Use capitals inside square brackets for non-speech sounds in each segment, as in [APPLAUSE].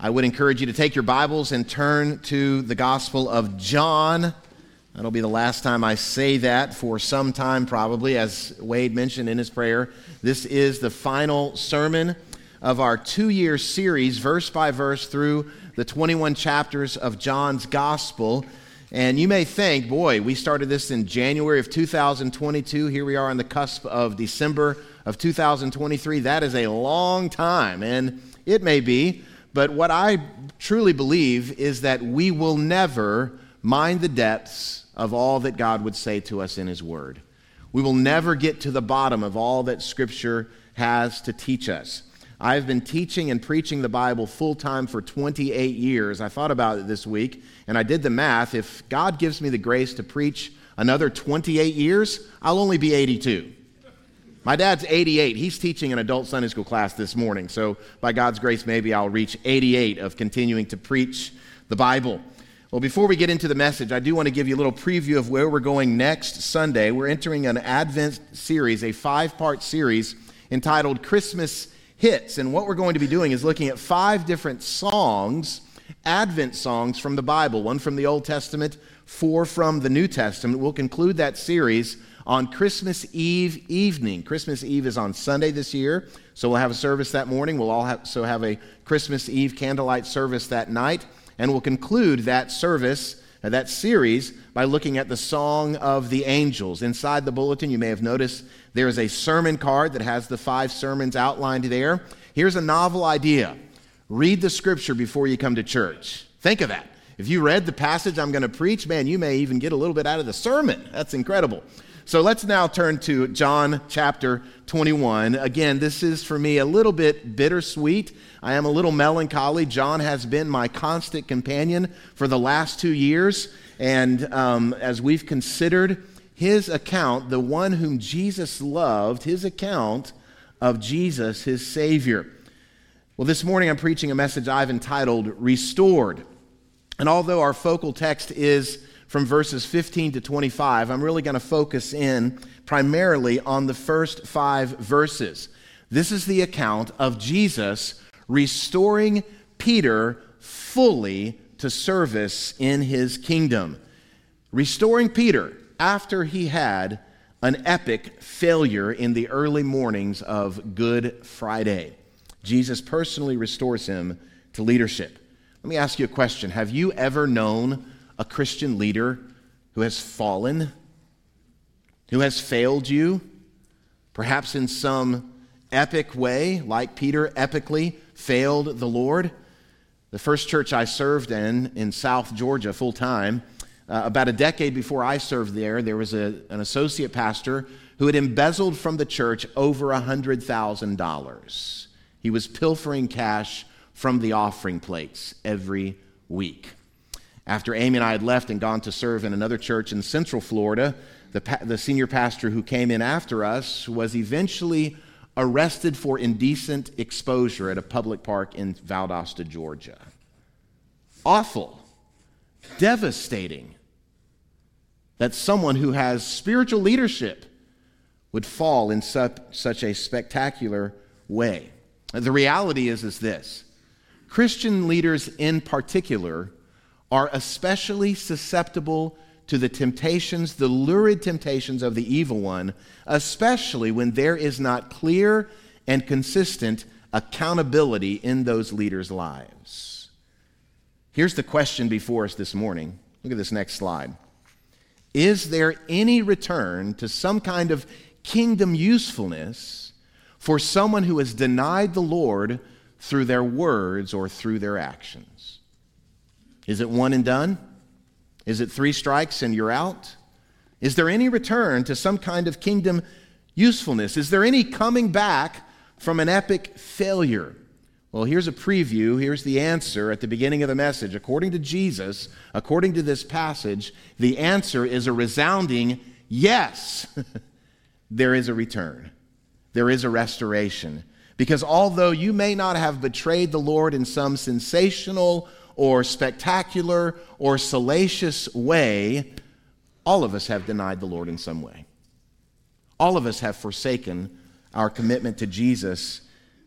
I would encourage you to take your Bibles and turn to the Gospel of John. That'll be the last time I say that for some time, probably, as Wade mentioned in his prayer. This is the final sermon of our two year series, verse by verse, through the 21 chapters of John's Gospel. And you may think, boy, we started this in January of 2022. Here we are on the cusp of December of 2023. That is a long time, and it may be. But what I truly believe is that we will never mind the depths of all that God would say to us in His Word. We will never get to the bottom of all that Scripture has to teach us. I've been teaching and preaching the Bible full time for 28 years. I thought about it this week and I did the math. If God gives me the grace to preach another 28 years, I'll only be 82. My dad's 88. He's teaching an adult Sunday school class this morning. So, by God's grace, maybe I'll reach 88 of continuing to preach the Bible. Well, before we get into the message, I do want to give you a little preview of where we're going next Sunday. We're entering an Advent series, a five part series entitled Christmas Hits. And what we're going to be doing is looking at five different songs, Advent songs from the Bible, one from the Old Testament, four from the New Testament. We'll conclude that series on Christmas Eve evening. Christmas Eve is on Sunday this year, so we'll have a service that morning. We'll also have a Christmas Eve candlelight service that night, and we'll conclude that service, uh, that series, by looking at the Song of the Angels. Inside the bulletin, you may have noticed there is a sermon card that has the five sermons outlined there. Here's a novel idea read the scripture before you come to church. Think of that. If you read the passage I'm going to preach, man, you may even get a little bit out of the sermon. That's incredible. So let's now turn to John chapter 21. Again, this is for me a little bit bittersweet. I am a little melancholy. John has been my constant companion for the last two years. And um, as we've considered his account, the one whom Jesus loved, his account of Jesus, his Savior. Well, this morning I'm preaching a message I've entitled Restored. And although our focal text is from verses 15 to 25, I'm really going to focus in primarily on the first five verses. This is the account of Jesus restoring Peter fully to service in his kingdom. Restoring Peter after he had an epic failure in the early mornings of Good Friday. Jesus personally restores him to leadership. Let me ask you a question Have you ever known a Christian leader who has fallen, who has failed you, perhaps in some epic way, like Peter epically failed the Lord. The first church I served in, in South Georgia, full time, uh, about a decade before I served there, there was a, an associate pastor who had embezzled from the church over $100,000. He was pilfering cash from the offering plates every week. After Amy and I had left and gone to serve in another church in Central Florida, the, pa- the senior pastor who came in after us was eventually arrested for indecent exposure at a public park in Valdosta, Georgia. Awful, devastating that someone who has spiritual leadership would fall in such, such a spectacular way. The reality is, is this Christian leaders in particular are especially susceptible to the temptations, the lurid temptations of the evil one, especially when there is not clear and consistent accountability in those leaders' lives. Here's the question before us this morning. Look at this next slide. Is there any return to some kind of kingdom usefulness for someone who has denied the Lord through their words or through their actions? Is it one and done? Is it three strikes and you're out? Is there any return to some kind of kingdom usefulness? Is there any coming back from an epic failure? Well, here's a preview. Here's the answer at the beginning of the message. According to Jesus, according to this passage, the answer is a resounding yes. [LAUGHS] there is a return, there is a restoration. Because although you may not have betrayed the Lord in some sensational or spectacular or salacious way, all of us have denied the Lord in some way. All of us have forsaken our commitment to Jesus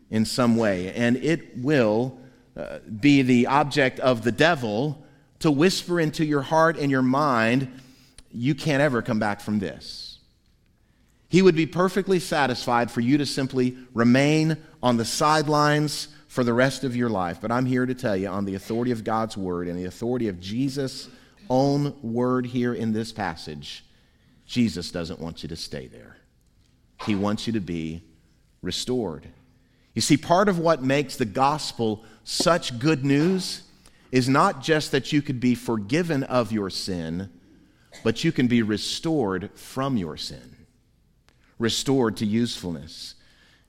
in some way, and it will uh, be the object of the devil to whisper into your heart and your mind, you can't ever come back from this. He would be perfectly satisfied for you to simply remain on the sidelines for the rest of your life. But I'm here to tell you, on the authority of God's word and the authority of Jesus' own word here in this passage, Jesus doesn't want you to stay there. He wants you to be restored. You see, part of what makes the gospel such good news is not just that you could be forgiven of your sin, but you can be restored from your sin, restored to usefulness.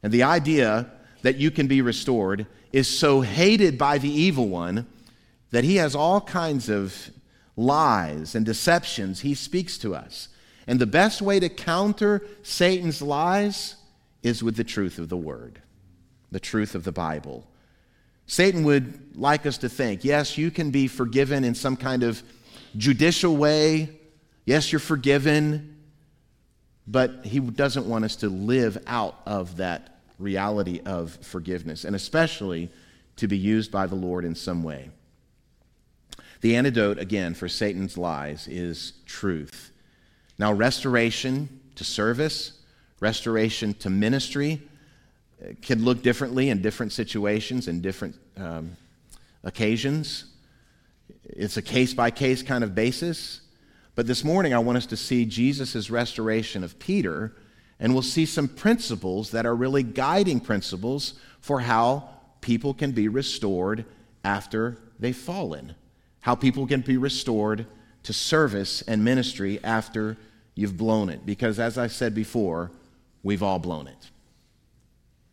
And the idea that you can be restored is so hated by the evil one that he has all kinds of lies and deceptions he speaks to us. And the best way to counter Satan's lies is with the truth of the word, the truth of the Bible. Satan would like us to think yes, you can be forgiven in some kind of judicial way. Yes, you're forgiven. But he doesn't want us to live out of that reality of forgiveness, and especially to be used by the Lord in some way. The antidote, again, for Satan's lies is truth. Now, restoration to service, restoration to ministry uh, can look differently in different situations and different um, occasions. It's a case by case kind of basis. But this morning, I want us to see Jesus' restoration of Peter, and we'll see some principles that are really guiding principles for how people can be restored after they've fallen, how people can be restored to service and ministry after you've blown it. Because as I said before, we've all blown it.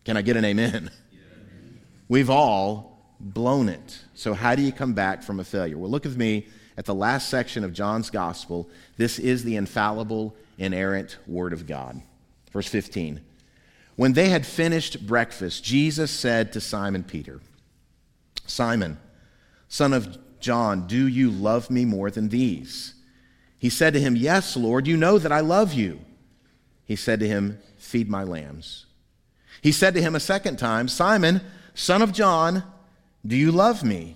Can I get an amen? We've all blown it. So, how do you come back from a failure? Well, look with me at the last section of John's gospel. This is the infallible, inerrant Word of God. Verse 15. When they had finished breakfast, Jesus said to Simon Peter, Simon, son of John, do you love me more than these? He said to him, Yes, Lord, you know that I love you. He said to him, Feed my lambs. He said to him a second time, Simon, son of John, do you love me?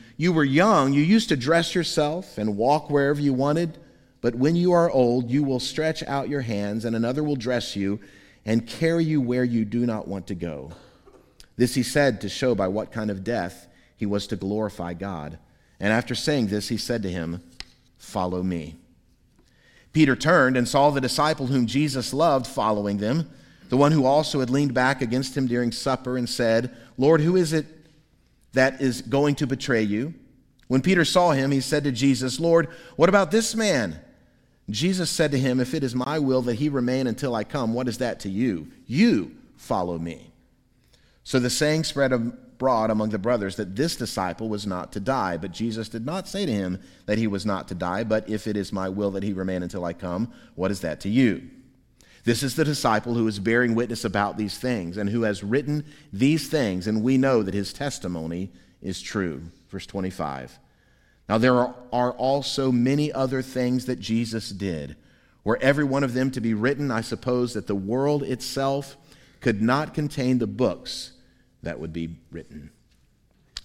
you were young, you used to dress yourself and walk wherever you wanted. But when you are old, you will stretch out your hands, and another will dress you and carry you where you do not want to go. This he said to show by what kind of death he was to glorify God. And after saying this, he said to him, Follow me. Peter turned and saw the disciple whom Jesus loved following them, the one who also had leaned back against him during supper and said, Lord, who is it that is going to betray you? When Peter saw him, he said to Jesus, Lord, what about this man? Jesus said to him, If it is my will that he remain until I come, what is that to you? You follow me. So the saying spread abroad among the brothers that this disciple was not to die. But Jesus did not say to him that he was not to die, but if it is my will that he remain until I come, what is that to you? This is the disciple who is bearing witness about these things and who has written these things, and we know that his testimony is true. Verse 25. Now, there are also many other things that Jesus did. Were every one of them to be written, I suppose that the world itself could not contain the books that would be written.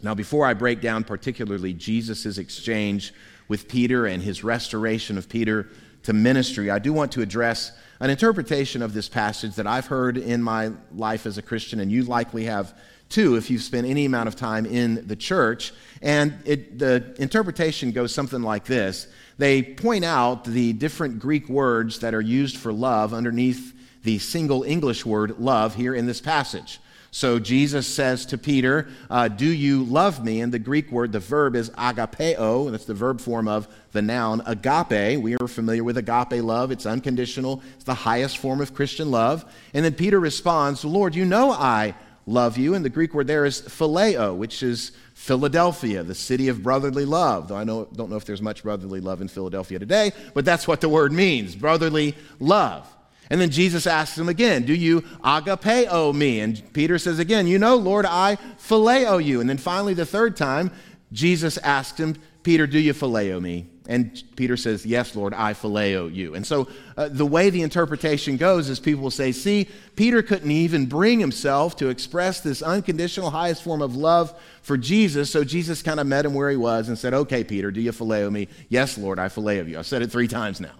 Now, before I break down particularly Jesus' exchange with Peter and his restoration of Peter to ministry, I do want to address an interpretation of this passage that I've heard in my life as a Christian, and you likely have too if you've spent any amount of time in the church. And it, the interpretation goes something like this They point out the different Greek words that are used for love underneath the single English word love here in this passage. So Jesus says to Peter, uh, Do you love me? And the Greek word, the verb is agapeo. That's the verb form of the noun agape. We are familiar with agape love. It's unconditional, it's the highest form of Christian love. And then Peter responds, Lord, you know I love you. And the Greek word there is phileo, which is Philadelphia, the city of brotherly love. Though I know, don't know if there's much brotherly love in Philadelphia today, but that's what the word means brotherly love. And then Jesus asks him again, Do you agapeo me? And Peter says again, You know, Lord, I phileo you. And then finally, the third time, Jesus asked him, Peter, do you phileo me? And Peter says, Yes, Lord, I phileo you. And so uh, the way the interpretation goes is people will say, See, Peter couldn't even bring himself to express this unconditional highest form of love for Jesus. So Jesus kind of met him where he was and said, Okay, Peter, do you phileo me? Yes, Lord, I phileo you. I've said it three times now.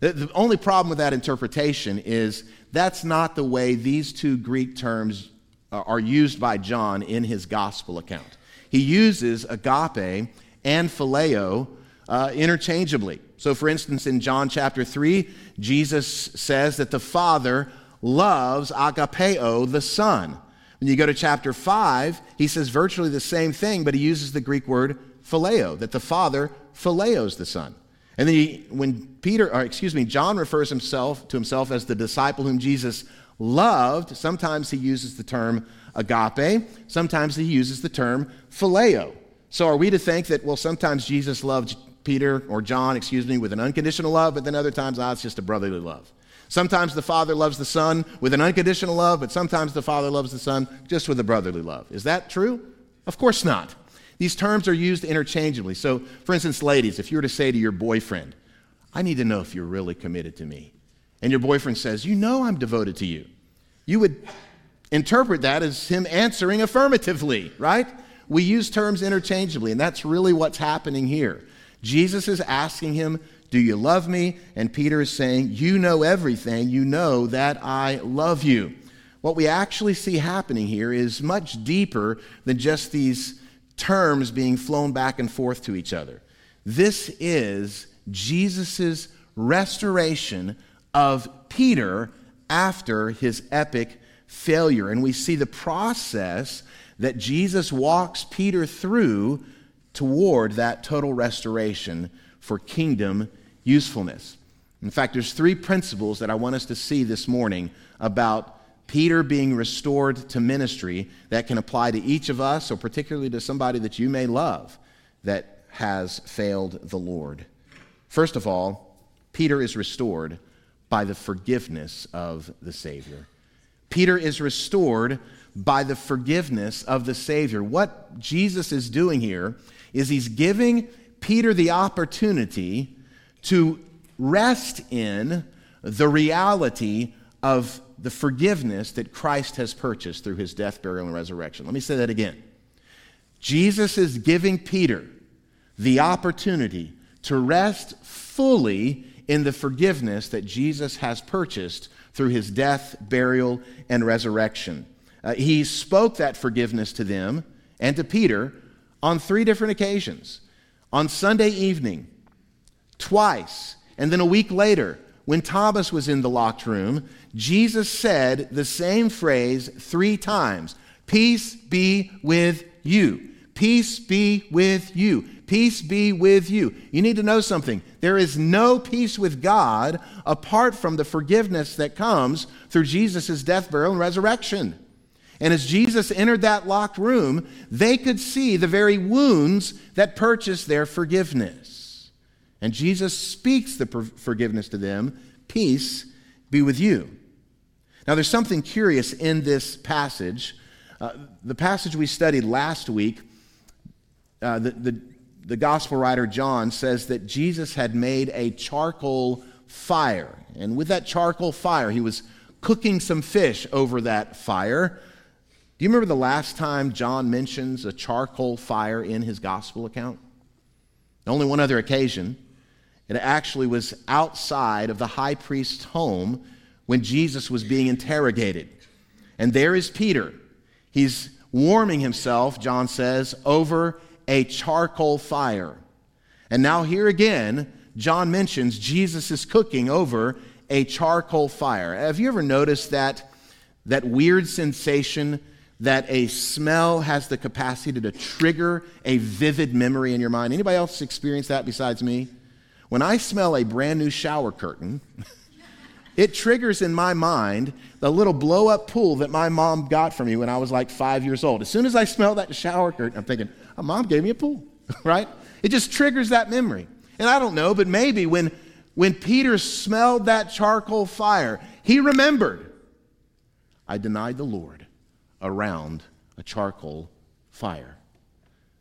The, only problem with that interpretation is that's not the way these two Greek terms are used by John in his gospel account. He uses agape and phileo uh, interchangeably. So, for instance, in John chapter 3, Jesus says that the Father loves agapeo, the Son. When you go to chapter 5, he says virtually the same thing, but he uses the Greek word phileo, that the Father phileos the Son. And then he, when Peter, or excuse me, John refers himself to himself as the disciple whom Jesus loved, sometimes he uses the term agape, sometimes he uses the term phileo. So are we to think that, well, sometimes Jesus loved Peter or John, excuse me, with an unconditional love, but then other times, ah, it's just a brotherly love. Sometimes the Father loves the Son with an unconditional love, but sometimes the Father loves the Son just with a brotherly love. Is that true? Of course not. These terms are used interchangeably. So, for instance, ladies, if you were to say to your boyfriend, I need to know if you're really committed to me, and your boyfriend says, You know I'm devoted to you, you would interpret that as him answering affirmatively, right? We use terms interchangeably, and that's really what's happening here. Jesus is asking him, Do you love me? And Peter is saying, You know everything. You know that I love you. What we actually see happening here is much deeper than just these terms being flown back and forth to each other. This is Jesus' restoration of Peter after his epic failure. And we see the process that Jesus walks Peter through toward that total restoration for kingdom usefulness. In fact, there's three principles that I want us to see this morning about Peter being restored to ministry that can apply to each of us, or particularly to somebody that you may love that has failed the Lord. First of all, Peter is restored by the forgiveness of the Savior. Peter is restored by the forgiveness of the Savior. What Jesus is doing here is he's giving Peter the opportunity to rest in the reality of the forgiveness that Christ has purchased through his death, burial, and resurrection. Let me say that again. Jesus is giving Peter the opportunity to rest fully in the forgiveness that Jesus has purchased through his death, burial, and resurrection. Uh, he spoke that forgiveness to them and to Peter on three different occasions on Sunday evening, twice, and then a week later, when Thomas was in the locked room, Jesus said the same phrase three times Peace be with you. Peace be with you. Peace be with you. You need to know something. There is no peace with God apart from the forgiveness that comes through Jesus' death, burial, and resurrection. And as Jesus entered that locked room, they could see the very wounds that purchased their forgiveness. And Jesus speaks the forgiveness to them Peace be with you. Now, there's something curious in this passage. Uh, the passage we studied last week, uh, the, the, the gospel writer John says that Jesus had made a charcoal fire. And with that charcoal fire, he was cooking some fish over that fire. Do you remember the last time John mentions a charcoal fire in his gospel account? Only one other occasion. It actually was outside of the high priest's home when Jesus was being interrogated. And there is Peter. He's warming himself, John says, over a charcoal fire. And now, here again, John mentions Jesus is cooking over a charcoal fire. Have you ever noticed that, that weird sensation that a smell has the capacity to trigger a vivid memory in your mind. Anybody else experience that besides me? When I smell a brand new shower curtain, it triggers in my mind the little blow up pool that my mom got for me when I was like five years old. As soon as I smell that shower curtain, I'm thinking, oh, mom gave me a pool, [LAUGHS] right? It just triggers that memory. And I don't know, but maybe when, when Peter smelled that charcoal fire, he remembered, I denied the Lord around a charcoal fire.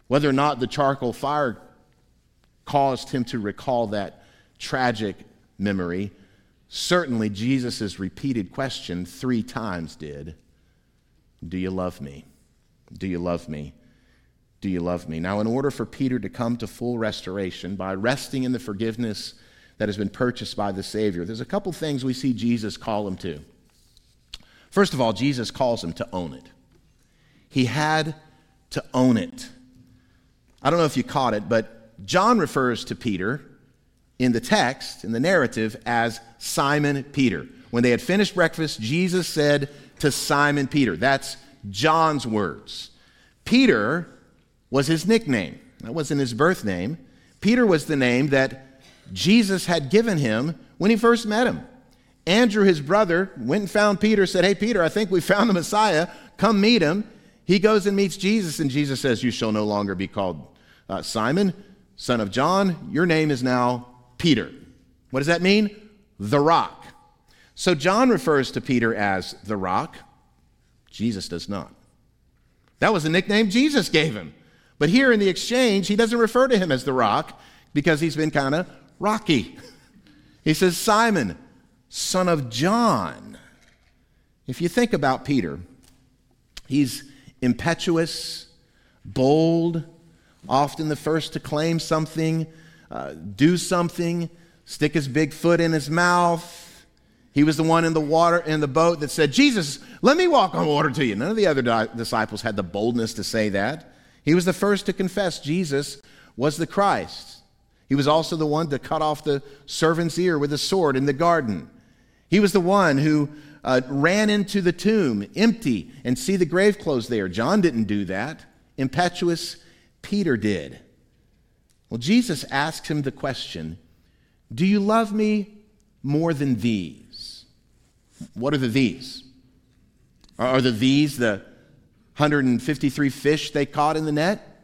Whether or not the charcoal fire caused him to recall that tragic memory, certainly Jesus' repeated question three times did Do you love me? Do you love me? Do you love me? Now, in order for Peter to come to full restoration by resting in the forgiveness that has been purchased by the Savior, there's a couple things we see Jesus call him to. First of all, Jesus calls him to own it. He had to own it. I don't know if you caught it, but John refers to Peter in the text, in the narrative, as Simon Peter. When they had finished breakfast, Jesus said to Simon Peter, that's John's words. Peter was his nickname, that wasn't his birth name. Peter was the name that Jesus had given him when he first met him. Andrew, his brother, went and found Peter, said, Hey, Peter, I think we found the Messiah. Come meet him. He goes and meets Jesus, and Jesus says, You shall no longer be called uh, Simon, son of John. Your name is now Peter. What does that mean? The rock. So John refers to Peter as the rock. Jesus does not. That was the nickname Jesus gave him. But here in the exchange, he doesn't refer to him as the rock because he's been kind of rocky. He says, Simon, son of John. If you think about Peter, he's impetuous, bold, often the first to claim something, uh, do something, stick his big foot in his mouth. He was the one in the water in the boat that said, "Jesus, let me walk on water to you." None of the other di- disciples had the boldness to say that. He was the first to confess Jesus was the Christ. He was also the one to cut off the servant's ear with a sword in the garden. He was the one who uh, ran into the tomb empty and see the grave clothes there. John didn't do that. Impetuous Peter did. Well, Jesus asked him the question Do you love me more than these? What are the these? Are the these the 153 fish they caught in the net?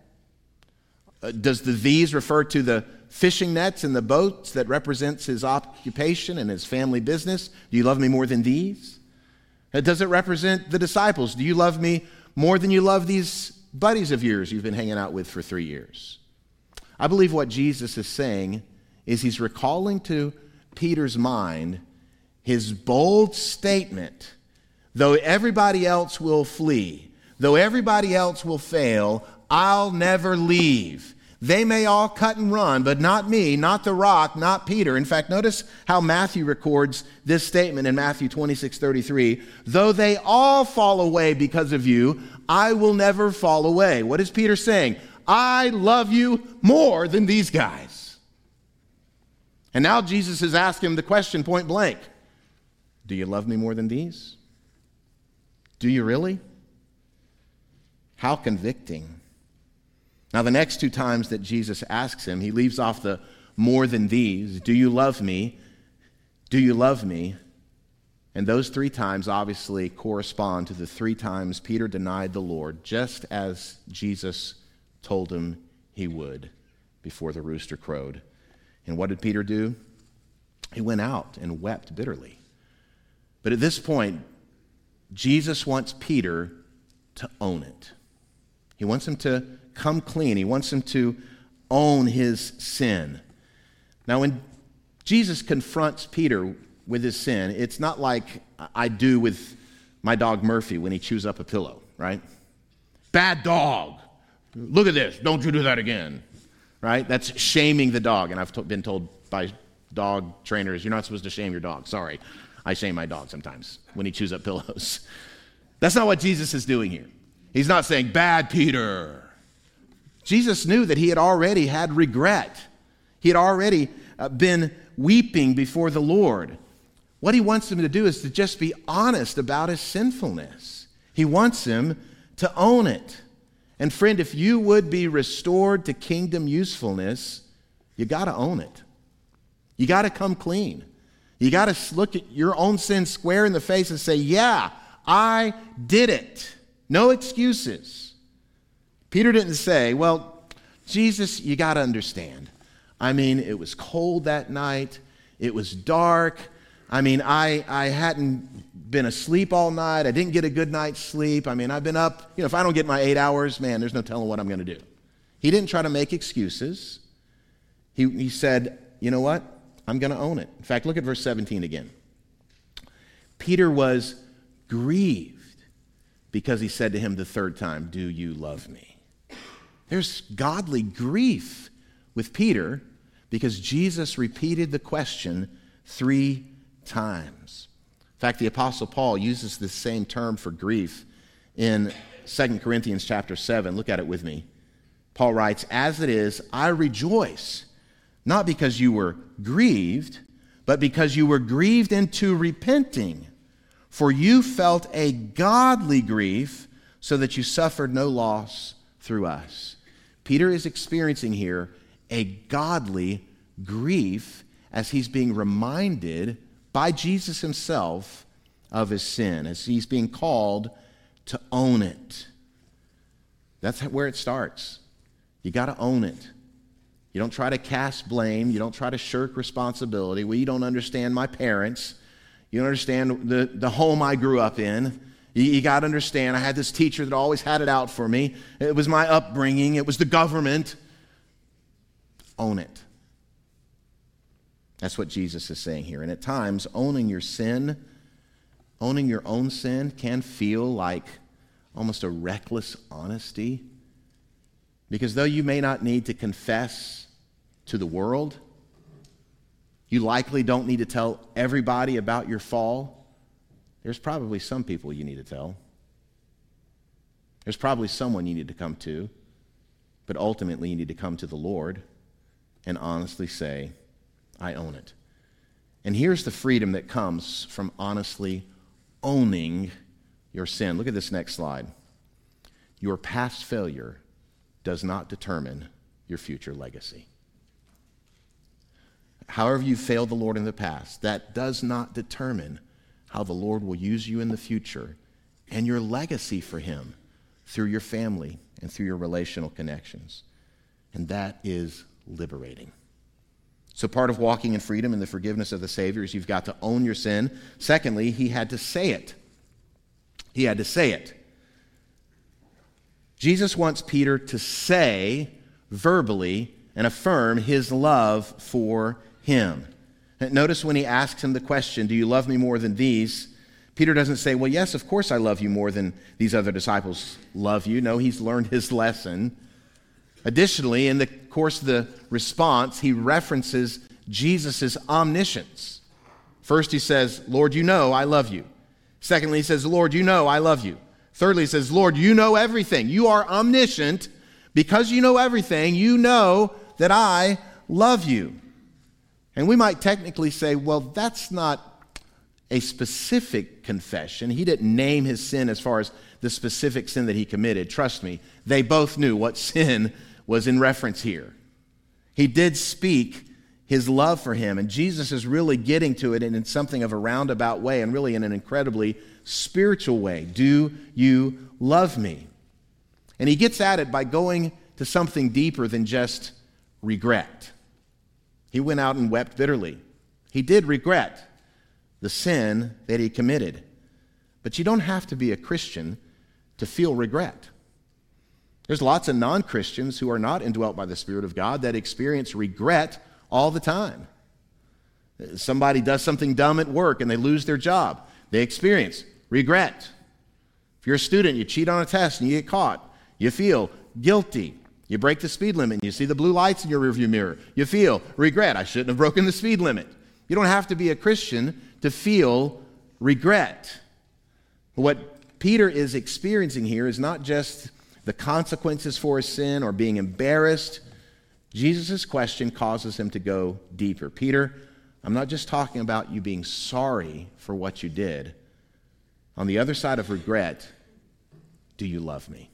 Uh, does the these refer to the fishing nets and the boats that represents his occupation and his family business? Do you love me more than these? Uh, does it represent the disciples? Do you love me more than you love these buddies of yours you've been hanging out with for three years? I believe what Jesus is saying is he's recalling to Peter's mind his bold statement though everybody else will flee, though everybody else will fail, I'll never leave. They may all cut and run, but not me, not the rock, not Peter. In fact, notice how Matthew records this statement in Matthew 26 33. Though they all fall away because of you, I will never fall away. What is Peter saying? I love you more than these guys. And now Jesus is asking the question point blank Do you love me more than these? Do you really? How convicting. Now, the next two times that Jesus asks him, he leaves off the more than these. Do you love me? Do you love me? And those three times obviously correspond to the three times Peter denied the Lord, just as Jesus told him he would before the rooster crowed. And what did Peter do? He went out and wept bitterly. But at this point, Jesus wants Peter to own it. He wants him to come clean, he wants him to own his sin. Now, when Jesus confronts Peter with his sin, it's not like I do with my dog Murphy when he chews up a pillow, right? Bad dog. Look at this. Don't you do that again. Right? That's shaming the dog. And I've been told by dog trainers, you're not supposed to shame your dog. Sorry. I shame my dog sometimes when he chews up [LAUGHS] pillows. That's not what Jesus is doing here. He's not saying, bad Peter. Jesus knew that he had already had regret. He had already uh, been weeping before the Lord. What he wants him to do is to just be honest about his sinfulness. He wants him to own it. And friend, if you would be restored to kingdom usefulness, you got to own it. You got to come clean. You got to look at your own sin square in the face and say, Yeah, I did it. No excuses. Peter didn't say, Well, Jesus, you got to understand. I mean, it was cold that night, it was dark. I mean, I, I hadn't been asleep all night. I didn't get a good night's sleep. I mean, I've been up. You know, if I don't get my eight hours, man, there's no telling what I'm going to do. He didn't try to make excuses. He, he said, You know what? I'm going to own it. In fact, look at verse 17 again. Peter was grieved because he said to him the third time, Do you love me? There's godly grief with Peter because Jesus repeated the question three times. In fact, the apostle Paul uses this same term for grief in 2 Corinthians chapter 7. Look at it with me. Paul writes, "As it is, I rejoice not because you were grieved, but because you were grieved into repenting. For you felt a godly grief, so that you suffered no loss through us. Peter is experiencing here a godly grief as he's being reminded by Jesus himself of his sin, as he's being called to own it. That's where it starts. You got to own it. You don't try to cast blame. You don't try to shirk responsibility. Well, you don't understand my parents. You don't understand the, the home I grew up in. You, you got to understand, I had this teacher that always had it out for me. It was my upbringing, it was the government. Own it. That's what Jesus is saying here. And at times, owning your sin, owning your own sin, can feel like almost a reckless honesty. Because though you may not need to confess to the world, you likely don't need to tell everybody about your fall. There's probably some people you need to tell. There's probably someone you need to come to, but ultimately you need to come to the Lord and honestly say, I own it. And here's the freedom that comes from honestly owning your sin. Look at this next slide. Your past failure does not determine your future legacy. However, you failed the Lord in the past, that does not determine how the Lord will use you in the future and your legacy for Him through your family and through your relational connections. And that is liberating. So, part of walking in freedom and the forgiveness of the Savior is you've got to own your sin. Secondly, He had to say it. He had to say it. Jesus wants Peter to say verbally and affirm his love for him. Notice when he asks him the question, Do you love me more than these? Peter doesn't say, Well, yes, of course I love you more than these other disciples love you. No, he's learned his lesson. Additionally, in the course of the response, he references Jesus' omniscience. First, he says, Lord, you know I love you. Secondly, he says, Lord, you know I love you. Thirdly, he says, Lord, you know everything. You are omniscient. Because you know everything, you know that I love you. And we might technically say, well, that's not a specific confession. He didn't name his sin as far as the specific sin that he committed. Trust me, they both knew what [LAUGHS] sin was in reference here. He did speak his love for him, and Jesus is really getting to it in something of a roundabout way and really in an incredibly spiritual way. Do you love me? And he gets at it by going to something deeper than just regret. He went out and wept bitterly. He did regret the sin that he committed. But you don't have to be a Christian to feel regret. There's lots of non Christians who are not indwelt by the Spirit of God that experience regret all the time. Somebody does something dumb at work and they lose their job. They experience regret. If you're a student, you cheat on a test and you get caught, you feel guilty. You break the speed limit and you see the blue lights in your rearview mirror. You feel regret. I shouldn't have broken the speed limit. You don't have to be a Christian to feel regret. What Peter is experiencing here is not just the consequences for his sin or being embarrassed. Jesus' question causes him to go deeper. Peter, I'm not just talking about you being sorry for what you did. On the other side of regret, do you love me?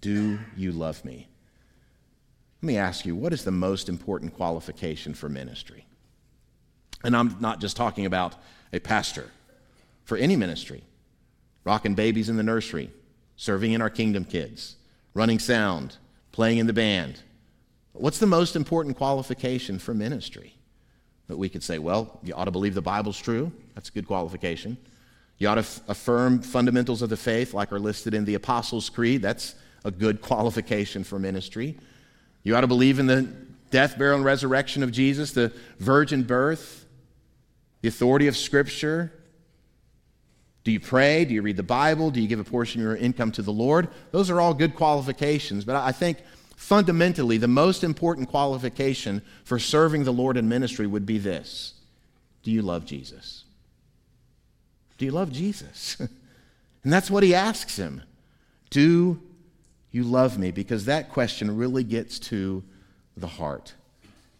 Do you love me? Let me ask you, what is the most important qualification for ministry? And I'm not just talking about a pastor, for any ministry rocking babies in the nursery, serving in our kingdom kids, running sound, playing in the band. What's the most important qualification for ministry? That we could say, well, you ought to believe the Bible's true. That's a good qualification. You ought to f- affirm fundamentals of the faith, like are listed in the Apostles' Creed. That's a good qualification for ministry. You ought to believe in the death, burial, and resurrection of Jesus, the virgin birth, the authority of Scripture. Do you pray? Do you read the Bible? Do you give a portion of your income to the Lord? Those are all good qualifications, but I think fundamentally the most important qualification for serving the Lord in ministry would be this Do you love Jesus? Do you love Jesus? [LAUGHS] and that's what he asks him. Do you love me? Because that question really gets to the heart.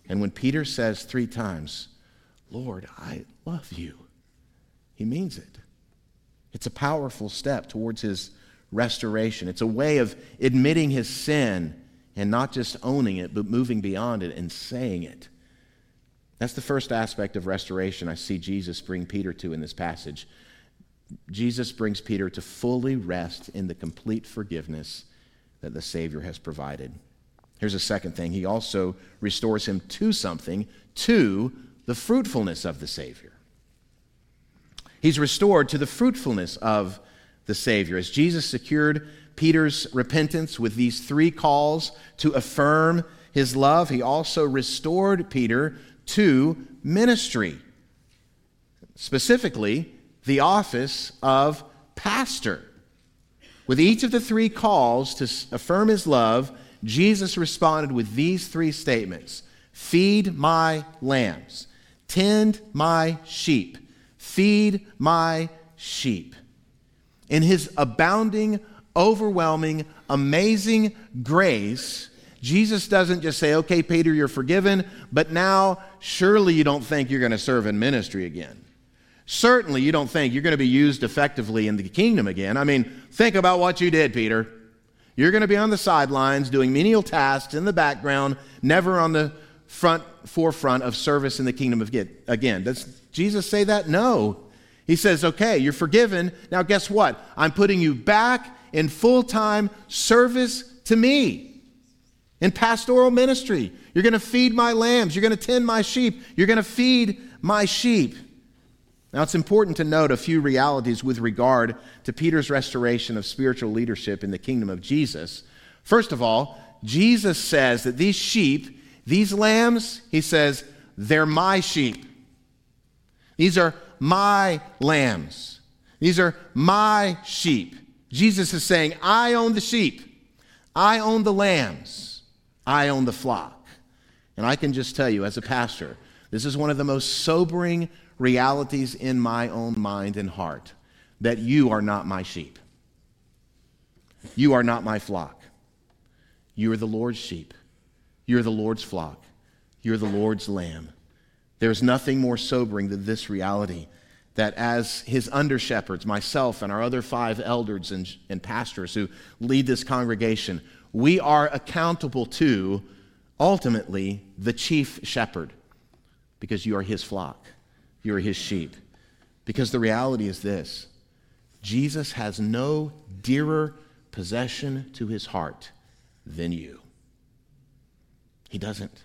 And when Peter says three times, Lord, I love you, he means it. It's a powerful step towards his restoration. It's a way of admitting his sin and not just owning it, but moving beyond it and saying it. That's the first aspect of restoration I see Jesus bring Peter to in this passage. Jesus brings Peter to fully rest in the complete forgiveness that the Savior has provided. Here's a second thing. He also restores him to something, to the fruitfulness of the Savior. He's restored to the fruitfulness of the Savior. As Jesus secured Peter's repentance with these three calls to affirm his love, he also restored Peter to ministry. Specifically, the office of pastor. With each of the three calls to affirm his love, Jesus responded with these three statements Feed my lambs, tend my sheep, feed my sheep. In his abounding, overwhelming, amazing grace, Jesus doesn't just say, okay, Peter, you're forgiven, but now surely you don't think you're going to serve in ministry again. Certainly you don't think you're going to be used effectively in the kingdom again. I mean, think about what you did, Peter. You're going to be on the sidelines doing menial tasks in the background, never on the front forefront of service in the kingdom of God again. Does Jesus say that? No. He says, okay, you're forgiven. Now, guess what? I'm putting you back in full time service to me in pastoral ministry. You're going to feed my lambs. You're going to tend my sheep. You're going to feed my sheep. Now, it's important to note a few realities with regard to Peter's restoration of spiritual leadership in the kingdom of Jesus. First of all, Jesus says that these sheep, these lambs, he says, they're my sheep. These are my lambs. These are my sheep. Jesus is saying, I own the sheep. I own the lambs. I own the flock. And I can just tell you, as a pastor, this is one of the most sobering realities in my own mind and heart that you are not my sheep. You are not my flock. You are the Lord's sheep. You're the Lord's flock. You're the Lord's lamb. There's nothing more sobering than this reality that as his under shepherds, myself and our other five elders and, and pastors who lead this congregation, we are accountable to ultimately the chief shepherd because you are his flock. You are his sheep. Because the reality is this Jesus has no dearer possession to his heart than you. He doesn't.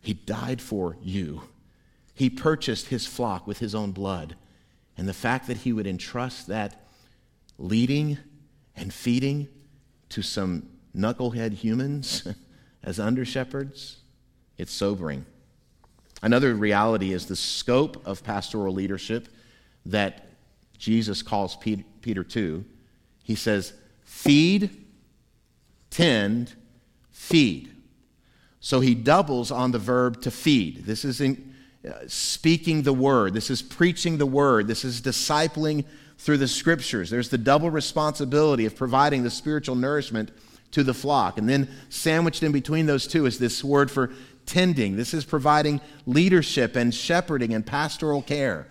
He died for you. He purchased his flock with his own blood. And the fact that he would entrust that leading and feeding to some knucklehead humans [LAUGHS] as under shepherds, it's sobering. Another reality is the scope of pastoral leadership that Jesus calls Peter to. He says, feed, tend, feed. So he doubles on the verb to feed. This is in, uh, speaking the word, this is preaching the word, this is discipling through the scriptures. There's the double responsibility of providing the spiritual nourishment to the flock. And then sandwiched in between those two is this word for tending. This is providing leadership and shepherding and pastoral care.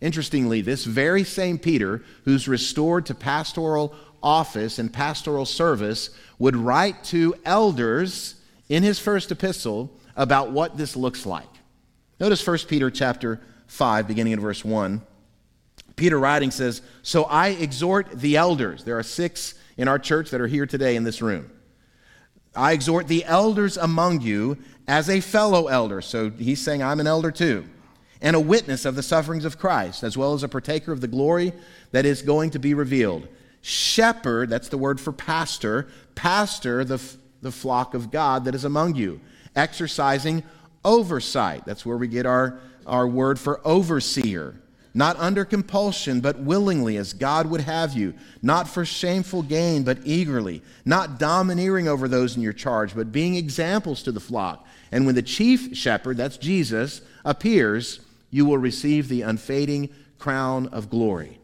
Interestingly, this very same Peter, who's restored to pastoral office and pastoral service, would write to elders in his first epistle about what this looks like. Notice 1 Peter chapter 5, beginning in verse 1. Peter writing says, So I exhort the elders. There are six in our church that are here today in this room. I exhort the elders among you as a fellow elder. So he's saying, I'm an elder too. And a witness of the sufferings of Christ, as well as a partaker of the glory that is going to be revealed. Shepherd, that's the word for pastor, pastor the, the flock of God that is among you, exercising oversight. That's where we get our, our word for overseer not under compulsion, but willingly, as God would have you, not for shameful gain, but eagerly, not domineering over those in your charge, but being examples to the flock. And when the chief shepherd, that's Jesus, appears, you will receive the unfading crown of glory.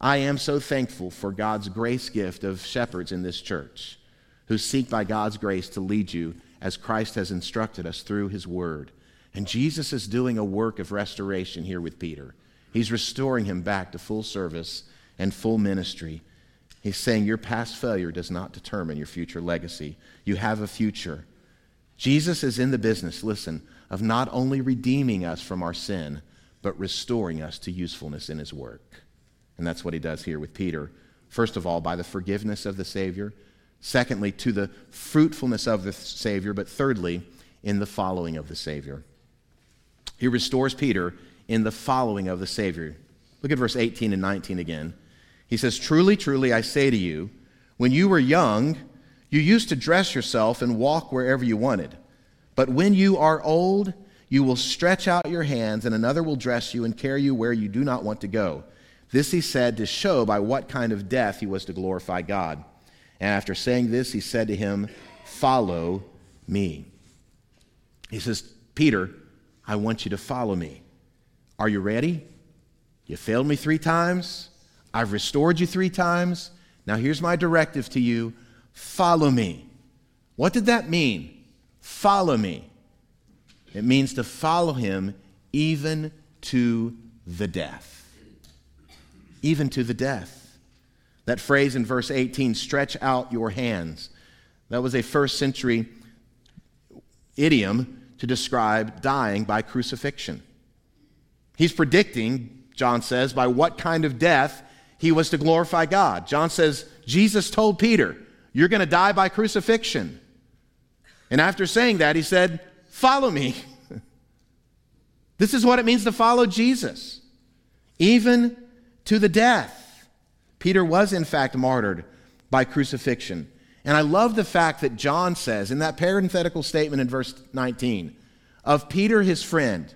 I am so thankful for God's grace gift of shepherds in this church who seek by God's grace to lead you as Christ has instructed us through his word. And Jesus is doing a work of restoration here with Peter. He's restoring him back to full service and full ministry. He's saying your past failure does not determine your future legacy. You have a future. Jesus is in the business, listen, of not only redeeming us from our sin, but restoring us to usefulness in his work. And that's what he does here with Peter. First of all, by the forgiveness of the Savior. Secondly, to the fruitfulness of the Savior. But thirdly, in the following of the Savior. He restores Peter in the following of the Savior. Look at verse 18 and 19 again. He says, Truly, truly, I say to you, when you were young, you used to dress yourself and walk wherever you wanted. But when you are old, you will stretch out your hands, and another will dress you and carry you where you do not want to go. This he said to show by what kind of death he was to glorify God. And after saying this, he said to him, Follow me. He says, Peter, I want you to follow me. Are you ready? You failed me three times. I've restored you three times. Now here's my directive to you follow me. What did that mean? Follow me. It means to follow him even to the death. Even to the death. That phrase in verse 18, stretch out your hands, that was a first century idiom to describe dying by crucifixion. He's predicting, John says, by what kind of death he was to glorify God. John says, Jesus told Peter, You're going to die by crucifixion. And after saying that, he said, Follow me. [LAUGHS] this is what it means to follow Jesus, even to the death. Peter was, in fact, martyred by crucifixion. And I love the fact that John says in that parenthetical statement in verse 19 of Peter, his friend,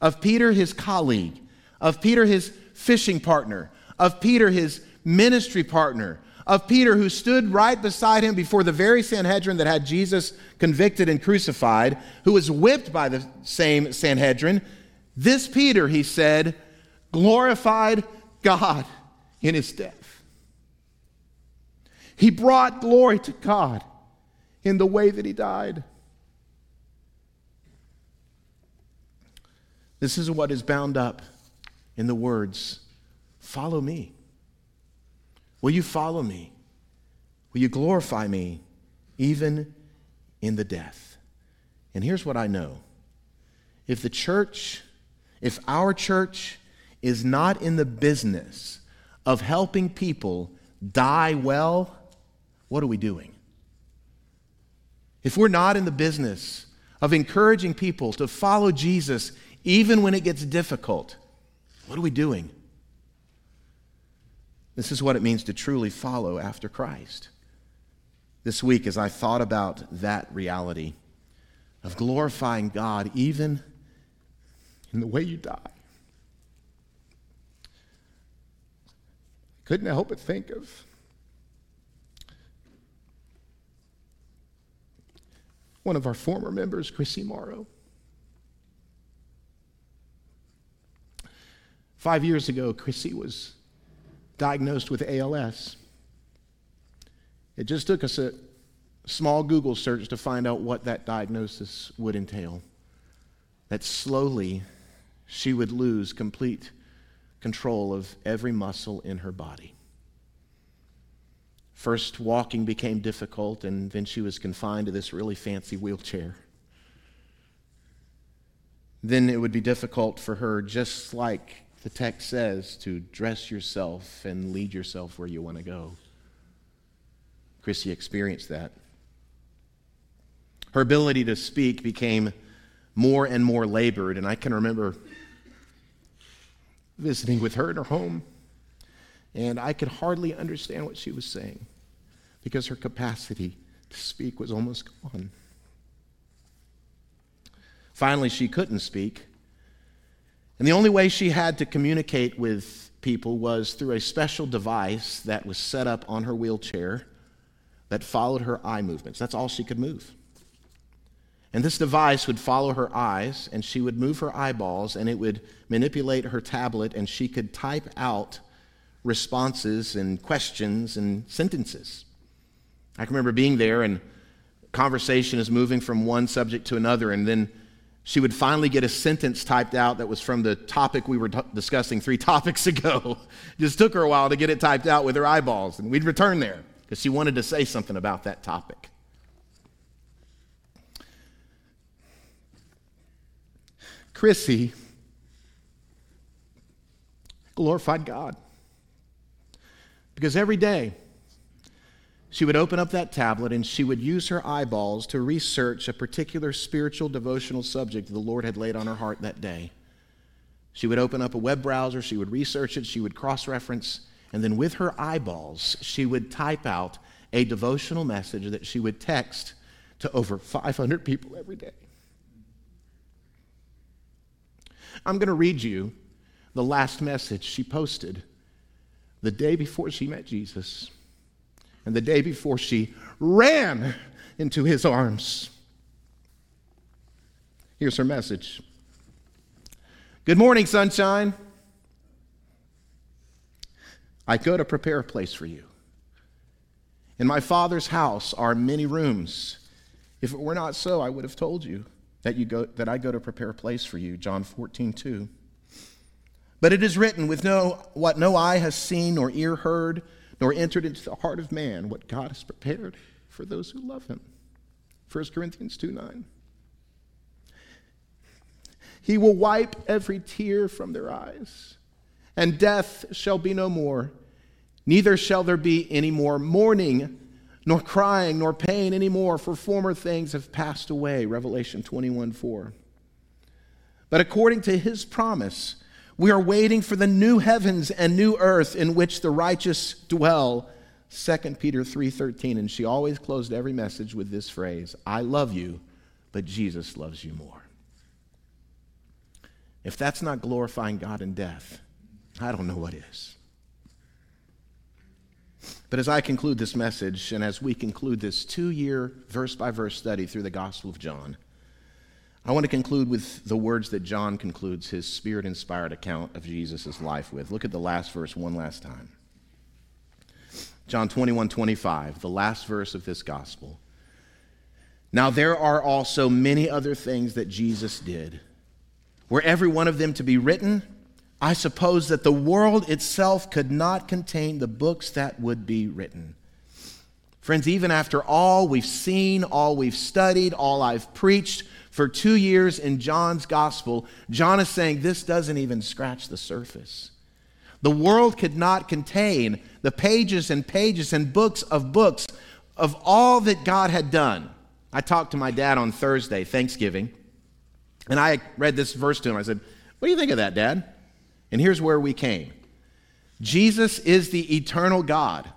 of Peter, his colleague, of Peter, his fishing partner, of Peter, his ministry partner, of Peter, who stood right beside him before the very Sanhedrin that had Jesus convicted and crucified, who was whipped by the same Sanhedrin. This Peter, he said, glorified God in his death. He brought glory to God in the way that he died. This is what is bound up in the words Follow me. Will you follow me? Will you glorify me even in the death? And here's what I know if the church, if our church is not in the business of helping people die well, what are we doing? If we're not in the business of encouraging people to follow Jesus even when it gets difficult. What are we doing? This is what it means to truly follow after Christ. This week, as I thought about that reality of glorifying God even in the way you die, I couldn't help but think of one of our former members, Chrissy Morrow. Five years ago, Chrissy was diagnosed with ALS. It just took us a small Google search to find out what that diagnosis would entail. That slowly she would lose complete control of every muscle in her body. First, walking became difficult, and then she was confined to this really fancy wheelchair. then it would be difficult for her, just like the text says, to dress yourself and lead yourself where you want to go. Chrissy experienced that. Her ability to speak became more and more labored, and I can remember visiting with her in her home, and I could hardly understand what she was saying because her capacity to speak was almost gone. Finally, she couldn't speak. And the only way she had to communicate with people was through a special device that was set up on her wheelchair that followed her eye movements. That's all she could move. And this device would follow her eyes, and she would move her eyeballs, and it would manipulate her tablet, and she could type out responses and questions and sentences. I can remember being there, and conversation is moving from one subject to another, and then she would finally get a sentence typed out that was from the topic we were t- discussing three [LAUGHS] topics ago. Just took her a while to get it typed out with her eyeballs, and we'd return there because she wanted to say something about that topic. Chrissy glorified God because every day she would open up that tablet and she would use her eyeballs to research a particular spiritual devotional subject the Lord had laid on her heart that day. She would open up a web browser, she would research it, she would cross reference, and then with her eyeballs, she would type out a devotional message that she would text to over 500 people every day. I'm going to read you the last message she posted the day before she met Jesus and the day before she ran into his arms. Here's her message Good morning, sunshine. I go to prepare a place for you. In my Father's house are many rooms. If it were not so, I would have told you that, you go, that I go to prepare a place for you. John 14, 2. But it is written, with no, what no eye has seen, nor ear heard, nor entered into the heart of man, what God has prepared for those who love him. 1 Corinthians 2 9. He will wipe every tear from their eyes and death shall be no more. Neither shall there be any more mourning, nor crying, nor pain any more, for former things have passed away. Revelation 21 4. But according to his promise, we are waiting for the new heavens and new earth in which the righteous dwell. 2 Peter 3:13 and she always closed every message with this phrase, I love you, but Jesus loves you more. If that's not glorifying God in death, I don't know what is. But as I conclude this message, and as we conclude this two year verse by verse study through the Gospel of John, I want to conclude with the words that John concludes his spirit inspired account of Jesus' life with. Look at the last verse one last time. John 21 25, the last verse of this Gospel. Now there are also many other things that Jesus did. Were every one of them to be written, I suppose that the world itself could not contain the books that would be written. Friends, even after all we've seen, all we've studied, all I've preached for two years in John's gospel, John is saying this doesn't even scratch the surface. The world could not contain the pages and pages and books of books of all that God had done. I talked to my dad on Thursday, Thanksgiving, and I read this verse to him. I said, What do you think of that, Dad? And here's where we came Jesus is the eternal God.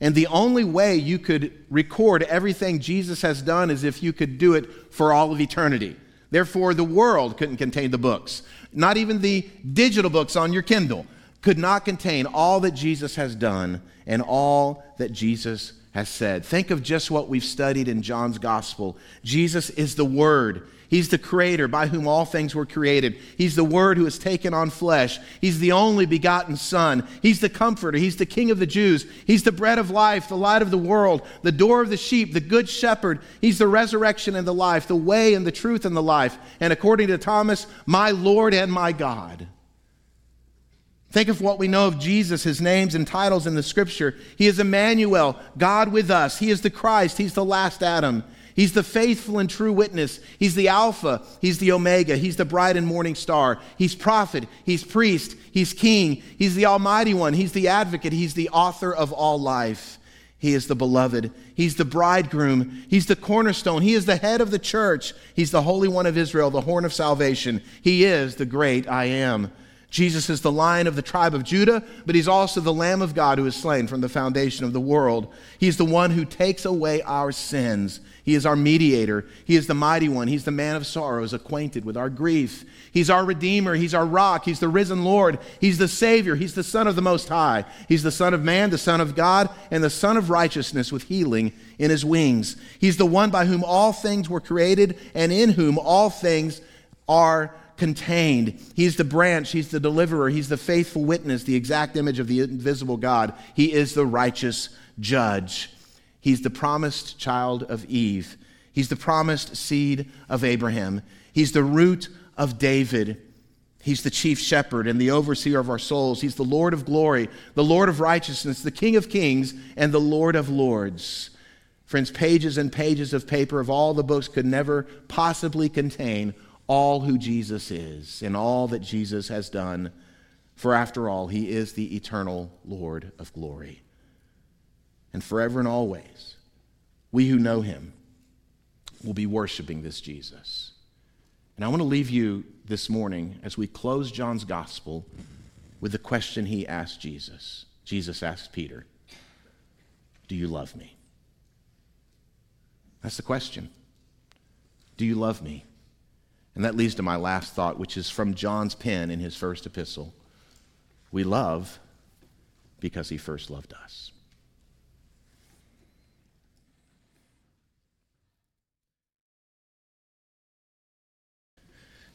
And the only way you could record everything Jesus has done is if you could do it for all of eternity. Therefore, the world couldn't contain the books. Not even the digital books on your Kindle could not contain all that Jesus has done and all that Jesus has said. Think of just what we've studied in John's gospel. Jesus is the Word. He's the creator by whom all things were created. He's the Word who has taken on flesh. He's the only begotten Son. He's the comforter. He's the King of the Jews. He's the bread of life, the light of the world, the door of the sheep, the good shepherd. He's the resurrection and the life, the way and the truth and the life. And according to Thomas, my Lord and my God. Think of what we know of Jesus, his names and titles in the scripture. He is Emmanuel, God with us. He is the Christ. He's the last Adam. He's the faithful and true witness. He's the Alpha. He's the Omega. He's the bright and morning star. He's prophet. He's priest. He's king. He's the Almighty One. He's the advocate. He's the author of all life. He is the beloved. He's the bridegroom. He's the cornerstone. He is the head of the church. He's the Holy One of Israel, the horn of salvation. He is the great I am. Jesus is the lion of the tribe of Judah, but he's also the Lamb of God who is slain from the foundation of the world. He's the one who takes away our sins. He is our mediator. He is the mighty one. He's the man of sorrows, acquainted with our grief. He's our redeemer. He's our rock. He's the risen Lord. He's the Savior. He's the Son of the Most High. He's the Son of Man, the Son of God, and the Sun of righteousness with healing in his wings. He's the one by whom all things were created and in whom all things are contained. He's the branch, He's the deliverer, He's the faithful witness, the exact image of the invisible God. He is the righteous judge. He's the promised child of Eve. He's the promised seed of Abraham. He's the root of David. He's the chief shepherd and the overseer of our souls. He's the Lord of glory, the Lord of righteousness, the King of kings, and the Lord of lords. Friends, pages and pages of paper of all the books could never possibly contain all who Jesus is and all that Jesus has done. For after all, he is the eternal Lord of glory. And forever and always, we who know him will be worshiping this Jesus. And I want to leave you this morning as we close John's gospel with the question he asked Jesus. Jesus asked Peter, Do you love me? That's the question. Do you love me? And that leads to my last thought, which is from John's pen in his first epistle. We love because he first loved us.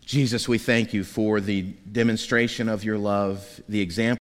Jesus, we thank you for the demonstration of your love, the example.